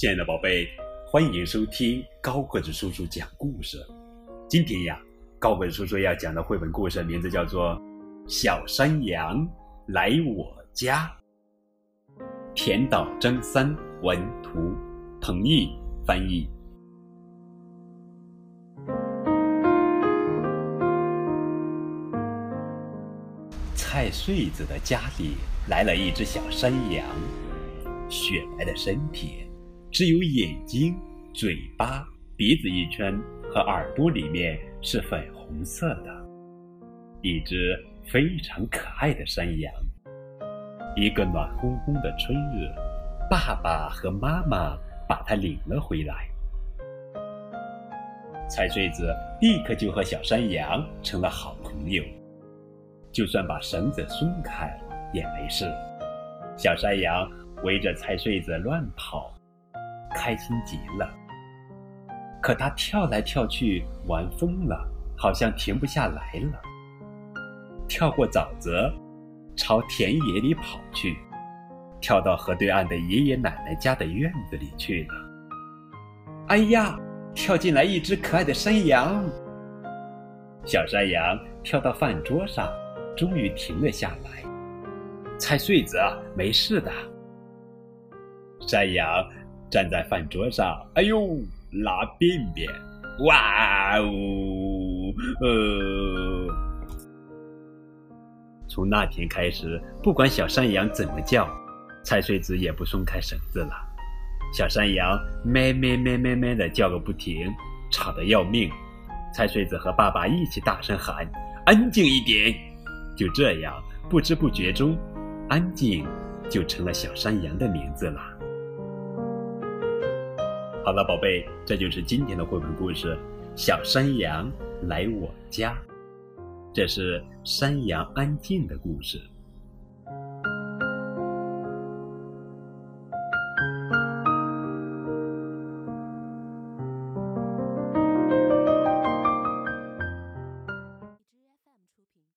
亲爱的宝贝，欢迎收听高个子叔叔讲故事。今天呀，高个子叔叔要讲的绘本故事名字叫做《小山羊来我家》。田岛真三文图，彭毅翻译。蔡穗子的家里来了一只小山羊，雪白的身体。只有眼睛、嘴巴、鼻子一圈和耳朵里面是粉红色的，一只非常可爱的山羊。一个暖烘烘的春日，爸爸和妈妈把它领了回来。菜穗子立刻就和小山羊成了好朋友，就算把绳子松开也没事。小山羊围着菜穗子乱跑。开心极了，可他跳来跳去玩疯了，好像停不下来了。跳过沼泽，朝田野里跑去，跳到河对岸的爷爷奶奶家的院子里去了。哎呀，跳进来一只可爱的山羊！小山羊跳到饭桌上，终于停了下来。菜穗子，没事的。山羊。站在饭桌上，哎呦，拉便便，哇哦，呃。从那天开始，不管小山羊怎么叫，菜穗子也不松开绳子了。小山羊咩咩咩咩咩的叫个不停，吵得要命。菜穗子和爸爸一起大声喊：“安静一点！”就这样，不知不觉中，安静就成了小山羊的名字了。好了，宝贝，这就是今天的绘本故事《小山羊来我家》。这是山羊安静的故事。